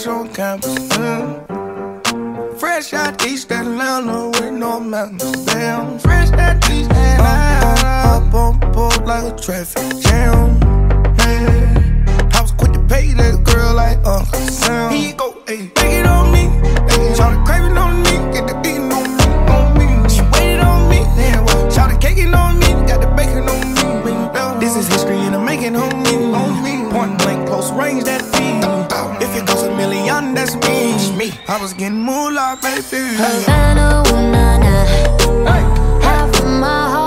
fresh on campus. Mm. Fresh out East Atlanta with no mountains. Damn, fresh out East Atlanta. Up on board like a traffic jam. Mm. I was quick to pay that girl like Uncle Sam. He go, hey, take it on me. Hey, Try to crave it on me. young, that's me. me. I was getting moolah, baby. Havana, ooh, na na. Hey. Half of my heart.